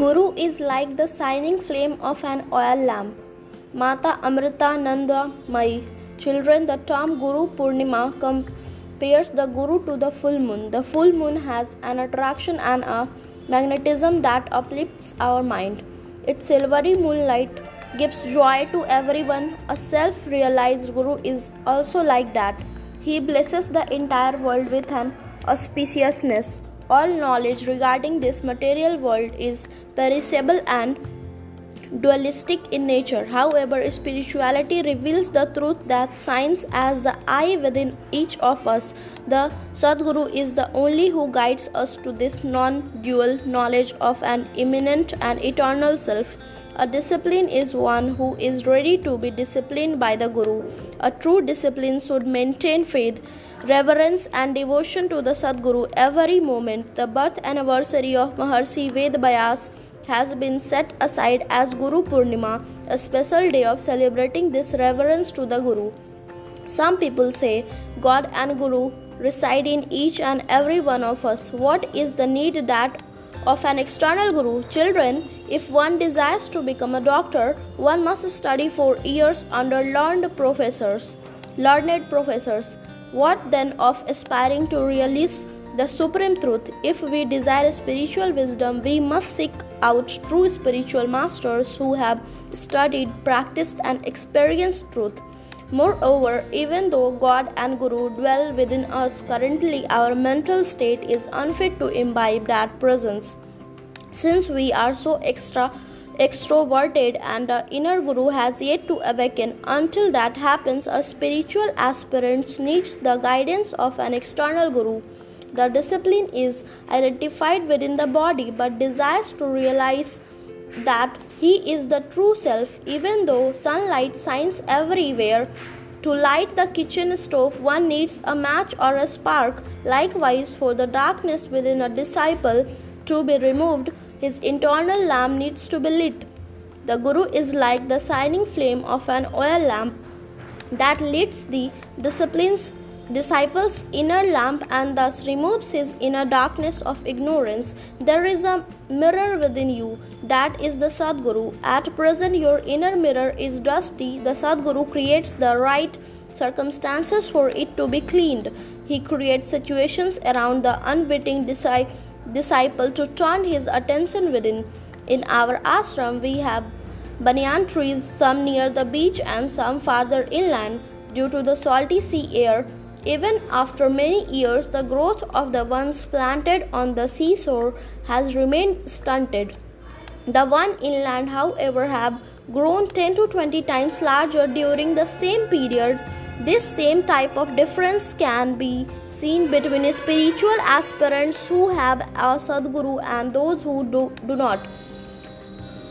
Guru is like the shining flame of an oil lamp. Mata Amrita Nanda Mai. Children, the term Guru Purnima compares the Guru to the full moon. The full moon has an attraction and a magnetism that uplifts our mind. Its silvery moonlight gives joy to everyone. A self realized Guru is also like that. He blesses the entire world with an auspiciousness. All knowledge regarding this material world is perishable and dualistic in nature. However, spirituality reveals the truth that shines as the eye within each of us. The Sadguru is the only who guides us to this non dual knowledge of an immanent and eternal self. A discipline is one who is ready to be disciplined by the Guru. A true discipline should maintain faith reverence and devotion to the Sadguru every moment. The birth anniversary of Maharshi Ved Vyas has been set aside as Guru Purnima, a special day of celebrating this reverence to the Guru. Some people say God and Guru reside in each and every one of us. What is the need that of an external guru? Children, if one desires to become a doctor, one must study for years under learned professors. Learned professors. What then of aspiring to realize the supreme truth? If we desire spiritual wisdom, we must seek out true spiritual masters who have studied, practiced, and experienced truth. Moreover, even though God and Guru dwell within us, currently our mental state is unfit to imbibe that presence. Since we are so extra extroverted and the inner guru has yet to awaken. Until that happens, a spiritual aspirant needs the guidance of an external guru. The discipline is identified within the body but desires to realize that he is the true self, even though sunlight shines everywhere. To light the kitchen stove, one needs a match or a spark. Likewise, for the darkness within a disciple to be removed, his internal lamp needs to be lit. The Guru is like the shining flame of an oil lamp that lights the discipline's disciple's inner lamp and thus removes his inner darkness of ignorance. There is a mirror within you, that is the Sadguru. At present, your inner mirror is dusty. The Sadguru creates the right circumstances for it to be cleaned. He creates situations around the unwitting disciple disciple to turn his attention within. In our ashram, we have banyan trees, some near the beach and some farther inland. Due to the salty sea air, even after many years, the growth of the ones planted on the seashore has remained stunted. The one inland, however, have grown 10 to 20 times larger during the same period this same type of difference can be seen between spiritual aspirants who have a Sadguru and those who do, do not.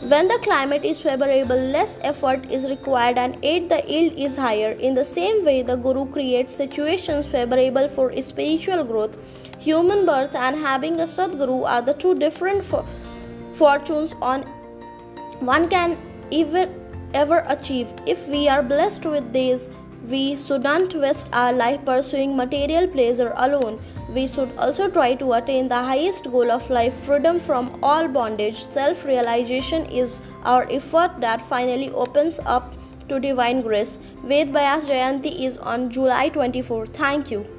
When the climate is favorable, less effort is required and aid the yield is higher. In the same way, the Guru creates situations favorable for spiritual growth. Human birth and having a Sadguru are the two different for- fortunes on one can ever, ever achieve. If we are blessed with these, we shouldn't waste our life pursuing material pleasure alone. We should also try to attain the highest goal of life freedom from all bondage. Self realization is our effort that finally opens up to divine grace. Ved Vyas Jayanti is on July 24. Thank you.